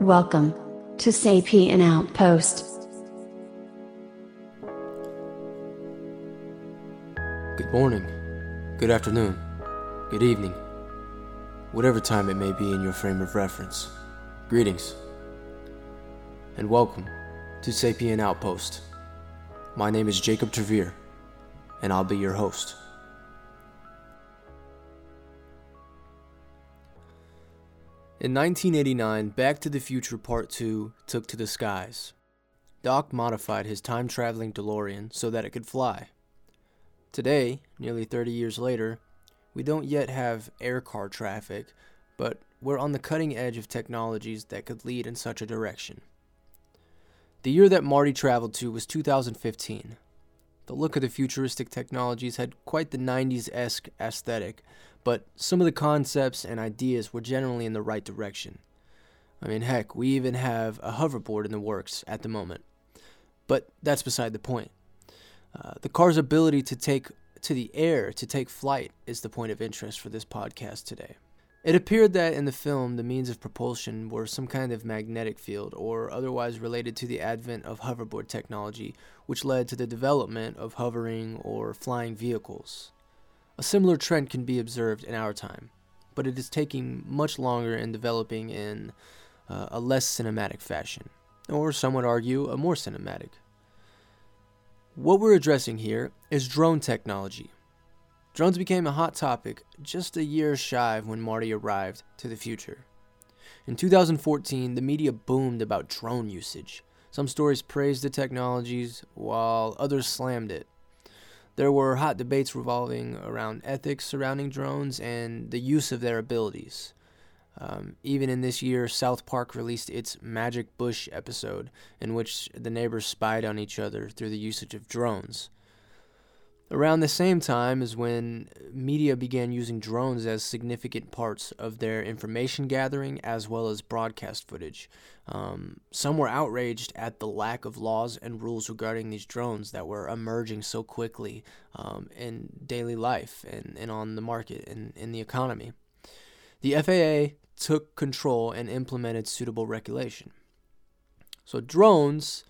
Welcome to Sapien Outpost. Good morning, good afternoon, good evening, whatever time it may be in your frame of reference. Greetings, and welcome to Sapien Outpost. My name is Jacob Trevere, and I'll be your host. In 1989, Back to the Future Part 2 took to the skies. Doc modified his time traveling DeLorean so that it could fly. Today, nearly 30 years later, we don't yet have air car traffic, but we're on the cutting edge of technologies that could lead in such a direction. The year that Marty traveled to was 2015. The look of the futuristic technologies had quite the 90s esque aesthetic, but some of the concepts and ideas were generally in the right direction. I mean, heck, we even have a hoverboard in the works at the moment. But that's beside the point. Uh, the car's ability to take to the air to take flight is the point of interest for this podcast today. It appeared that in the film, the means of propulsion were some kind of magnetic field or otherwise related to the advent of hoverboard technology, which led to the development of hovering or flying vehicles. A similar trend can be observed in our time, but it is taking much longer in developing in uh, a less cinematic fashion, or some would argue a more cinematic. What we're addressing here is drone technology. Drones became a hot topic just a year shy of when Marty arrived to the future. In 2014, the media boomed about drone usage. Some stories praised the technologies, while others slammed it. There were hot debates revolving around ethics surrounding drones and the use of their abilities. Um, even in this year, South Park released its Magic Bush episode, in which the neighbors spied on each other through the usage of drones. Around the same time is when media began using drones as significant parts of their information gathering as well as broadcast footage. Um, some were outraged at the lack of laws and rules regarding these drones that were emerging so quickly um, in daily life and, and on the market and in the economy. The FAA took control and implemented suitable regulation. So, drones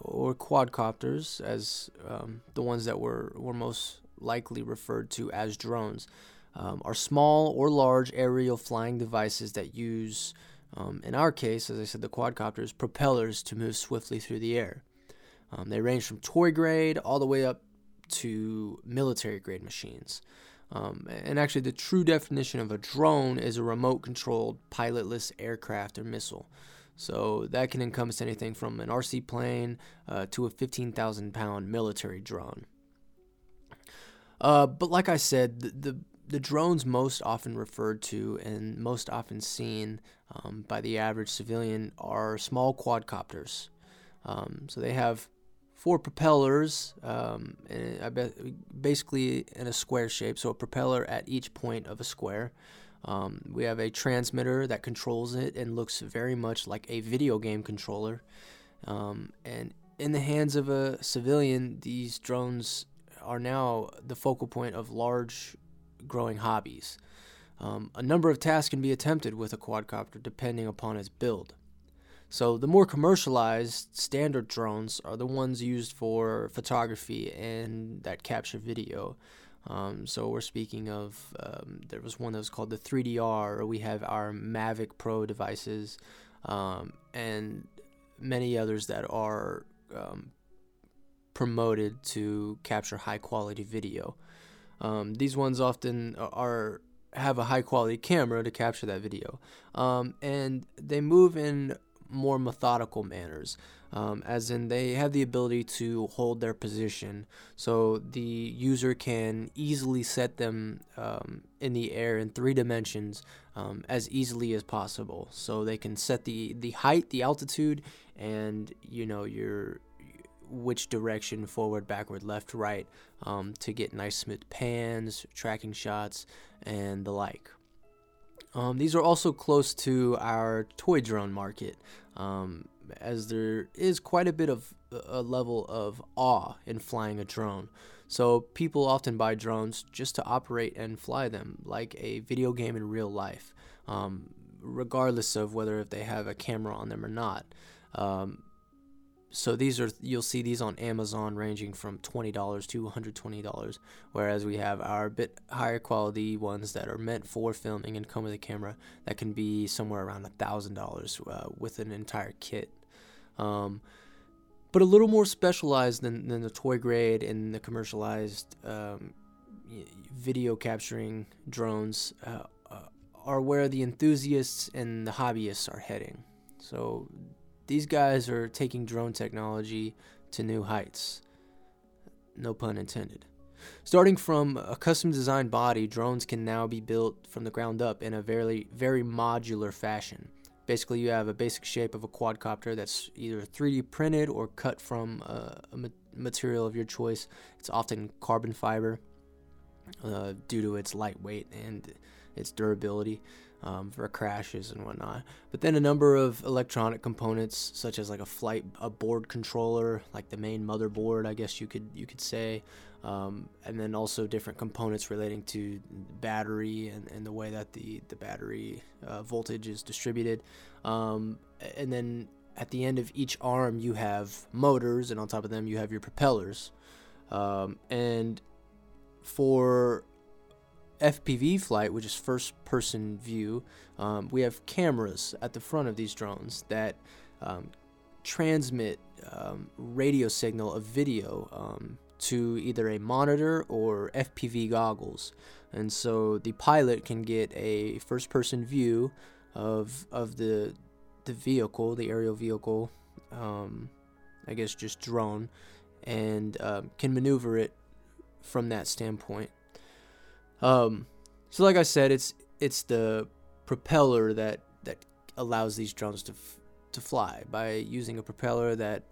or quadcopters, as um, the ones that were, were most likely referred to as drones, um, are small or large aerial flying devices that use, um, in our case, as I said, the quadcopters, propellers to move swiftly through the air. Um, they range from toy grade all the way up to military grade machines. Um, and actually, the true definition of a drone is a remote controlled pilotless aircraft or missile. So that can encompass anything from an RC plane uh, to a 15,000 pound military drone. Uh, but like I said, the, the, the drones most often referred to and most often seen um, by the average civilian are small quadcopters. Um, so they have four propellers, um, basically in a square shape. So a propeller at each point of a square. Um, we have a transmitter that controls it and looks very much like a video game controller. Um, and in the hands of a civilian, these drones are now the focal point of large growing hobbies. Um, a number of tasks can be attempted with a quadcopter depending upon its build. So, the more commercialized standard drones are the ones used for photography and that capture video. Um, so we're speaking of um, there was one that was called the 3DR, or we have our Mavic Pro devices, um, and many others that are um, promoted to capture high quality video. Um, these ones often are have a high quality camera to capture that video, um, and they move in more methodical manners um, as in they have the ability to hold their position. So the user can easily set them um, in the air in three dimensions um, as easily as possible. So they can set the the height the altitude and you know your which direction forward backward left right um, to get nice smooth pans tracking shots and the like um, these are also close to our toy drone market um, as there is quite a bit of a level of awe in flying a drone. So people often buy drones just to operate and fly them like a video game in real life. Um, regardless of whether if they have a camera on them or not. Um, so these are you'll see these on Amazon ranging from twenty dollars to one hundred twenty dollars, whereas we have our bit higher quality ones that are meant for filming and come with a camera that can be somewhere around a thousand dollars uh, with an entire kit. Um, but a little more specialized than, than the toy grade and the commercialized um, video capturing drones uh, uh, are where the enthusiasts and the hobbyists are heading. So these guys are taking drone technology to new heights. No pun intended. Starting from a custom designed body, drones can now be built from the ground up in a very, very modular fashion. Basically, you have a basic shape of a quadcopter that's either 3D printed or cut from a, a material of your choice. It's often carbon fiber uh, due to its lightweight and its durability um, for crashes and whatnot. But then a number of electronic components, such as like a flight, a board controller, like the main motherboard, I guess you could you could say, um, and then also different components relating to battery and, and the way that the the battery uh, voltage is distributed, um, and then at the end of each arm you have motors, and on top of them you have your propellers, um, and for FPV flight, which is first person view, um, we have cameras at the front of these drones that um, transmit um, radio signal of video um, to either a monitor or FPV goggles. And so the pilot can get a first person view of, of the, the vehicle, the aerial vehicle, um, I guess just drone, and um, can maneuver it from that standpoint. Um, so like I said, it's it's the propeller that that allows these drones to f- to fly by using a propeller that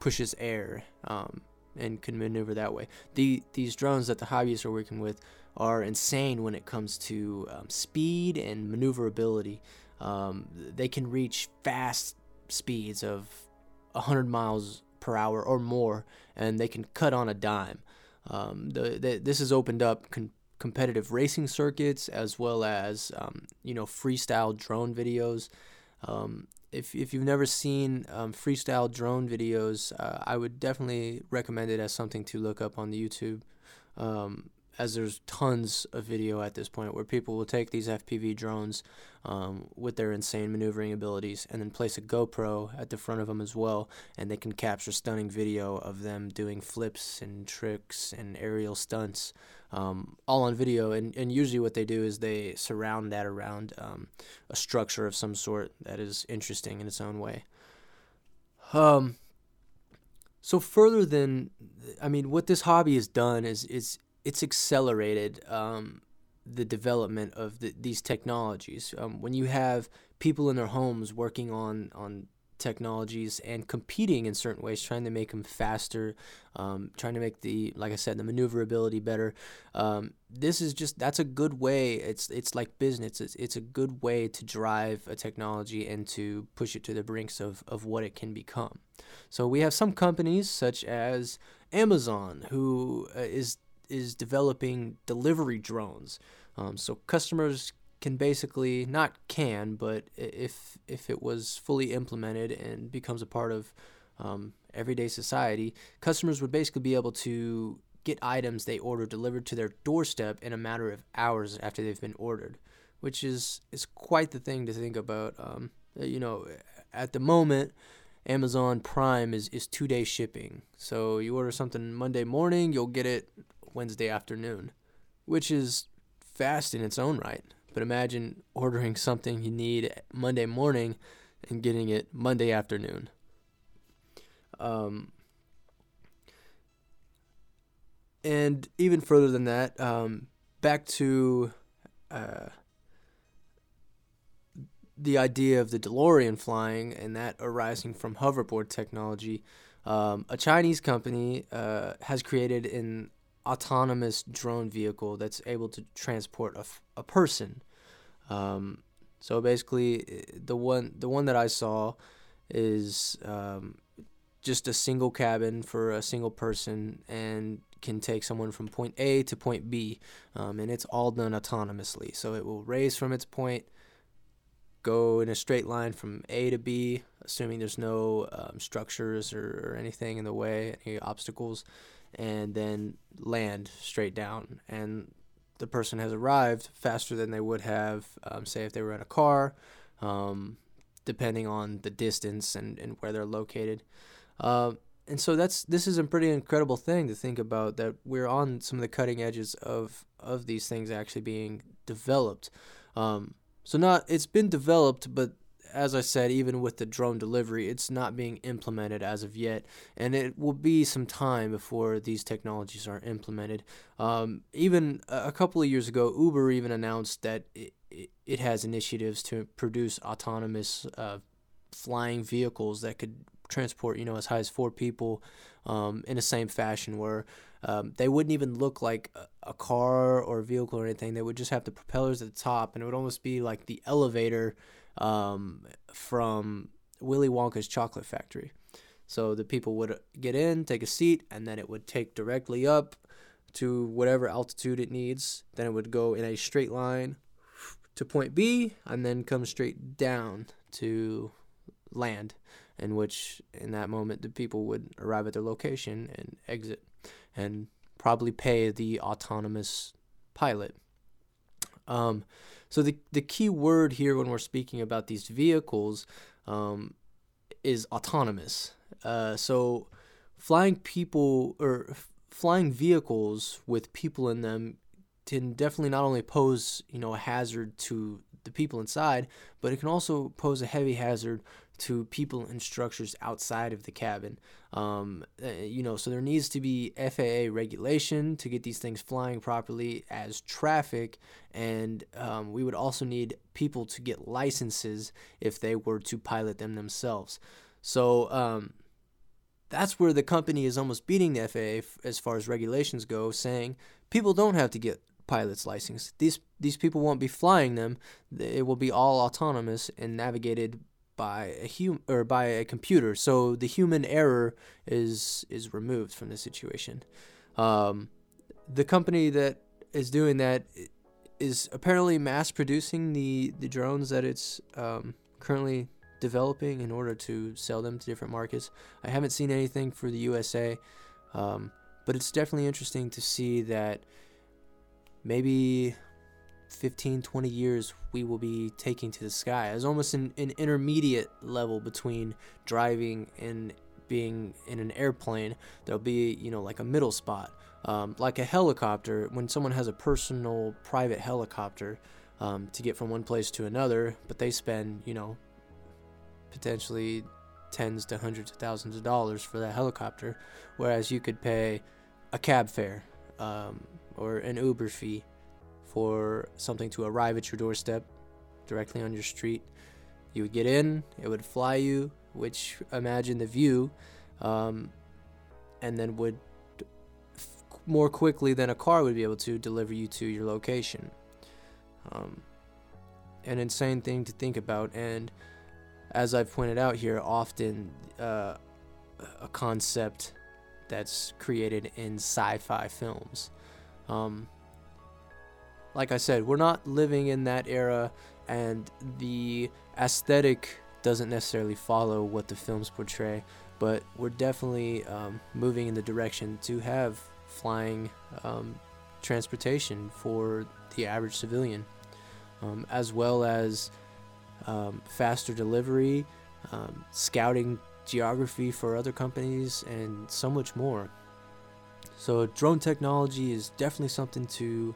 pushes air um, and can maneuver that way. The these drones that the hobbyists are working with are insane when it comes to um, speed and maneuverability. Um, they can reach fast speeds of 100 miles per hour or more, and they can cut on a dime. Um, the, the, this has opened up con- competitive racing circuits as well as um, you know freestyle drone videos. Um, if, if you've never seen um, freestyle drone videos, uh, I would definitely recommend it as something to look up on the YouTube. Um, as there's tons of video at this point where people will take these FPV drones um, with their insane maneuvering abilities and then place a GoPro at the front of them as well, and they can capture stunning video of them doing flips and tricks and aerial stunts, um, all on video. And, and usually, what they do is they surround that around um, a structure of some sort that is interesting in its own way. Um, so further than, I mean, what this hobby has done is is it's accelerated um, the development of the, these technologies. Um, when you have people in their homes working on on technologies and competing in certain ways, trying to make them faster, um, trying to make the like I said the maneuverability better. Um, this is just that's a good way. It's it's like business. It's it's a good way to drive a technology and to push it to the brinks of of what it can become. So we have some companies such as Amazon, who uh, is is developing delivery drones. Um, so customers can basically not can, but if if it was fully implemented and becomes a part of um, everyday society, customers would basically be able to get items they order delivered to their doorstep in a matter of hours after they've been ordered, which is is quite the thing to think about. Um, you know, at the moment. Amazon Prime is, is two day shipping. So you order something Monday morning, you'll get it Wednesday afternoon, which is fast in its own right. But imagine ordering something you need Monday morning and getting it Monday afternoon. Um, and even further than that, um, back to uh, the idea of the DeLorean flying and that arising from hoverboard technology. Um, a Chinese company uh, has created an autonomous drone vehicle that's able to transport a, a person. Um, so basically, the one the one that I saw is um, just a single cabin for a single person and can take someone from point A to point B, um, and it's all done autonomously. So it will raise from its point go in a straight line from A to B, assuming there's no um, structures or, or anything in the way, any obstacles, and then land straight down. And the person has arrived faster than they would have, um, say, if they were in a car, um, depending on the distance and, and where they're located. Uh, and so that's this is a pretty incredible thing to think about that we're on some of the cutting edges of of these things actually being developed. Um, so not it's been developed, but as I said, even with the drone delivery, it's not being implemented as of yet, and it will be some time before these technologies are implemented. Um, even a couple of years ago, Uber even announced that it, it has initiatives to produce autonomous uh, flying vehicles that could transport, you know, as high as four people um, in the same fashion, where um, they wouldn't even look like a, car or a vehicle or anything. They would just have the propellers at the top, and it would almost be like the elevator um, from Willy Wonka's chocolate factory. So the people would get in, take a seat, and then it would take directly up to whatever altitude it needs. Then it would go in a straight line to point B and then come straight down to land, in which in that moment the people would arrive at their location and exit and probably pay the autonomous pilot. Um, so the the key word here when we're speaking about these vehicles um, is autonomous. Uh, so flying people or f- flying vehicles with people in them can definitely not only pose you know a hazard to the people inside, but it can also pose a heavy hazard to people and structures outside of the cabin. Um, uh, you know, so there needs to be FAA regulation to get these things flying properly as traffic, and um, we would also need people to get licenses if they were to pilot them themselves. So um, that's where the company is almost beating the FAA as far as regulations go, saying people don't have to get pilot's license. These these people won't be flying them. It will be all autonomous and navigated by a hum or by a computer. So the human error is is removed from the situation. Um, the company that is doing that is apparently mass producing the the drones that it's um, currently developing in order to sell them to different markets. I haven't seen anything for the USA, um, but it's definitely interesting to see that maybe 15, 20 years we will be taking to the sky as almost an, an intermediate level between driving and being in an airplane. There'll be, you know, like a middle spot. Um, like a helicopter, when someone has a personal private helicopter um, to get from one place to another, but they spend, you know, potentially tens to hundreds of thousands of dollars for that helicopter, whereas you could pay a cab fare um, or an Uber fee for something to arrive at your doorstep directly on your street. You would get in, it would fly you, which imagine the view, um, and then would f- more quickly than a car would be able to deliver you to your location. Um, an insane thing to think about, and as I've pointed out here, often uh, a concept that's created in sci fi films. Um, like I said, we're not living in that era, and the aesthetic doesn't necessarily follow what the films portray, but we're definitely um, moving in the direction to have flying um, transportation for the average civilian, um, as well as um, faster delivery, um, scouting geography for other companies, and so much more. So, drone technology is definitely something to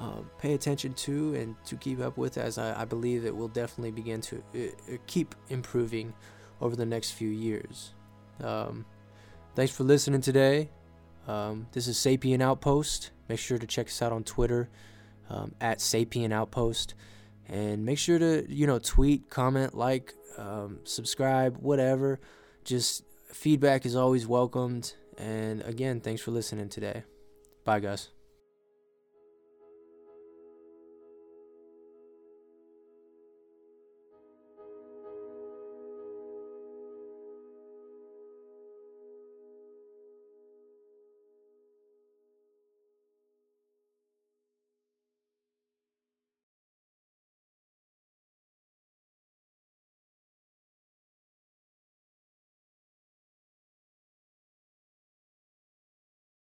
uh, pay attention to and to keep up with, as I, I believe it will definitely begin to uh, uh, keep improving over the next few years. Um, thanks for listening today. Um, this is Sapien Outpost. Make sure to check us out on Twitter um, at Sapien Outpost, and make sure to you know tweet, comment, like, um, subscribe, whatever. Just feedback is always welcomed. And again, thanks for listening today. Bye, guys.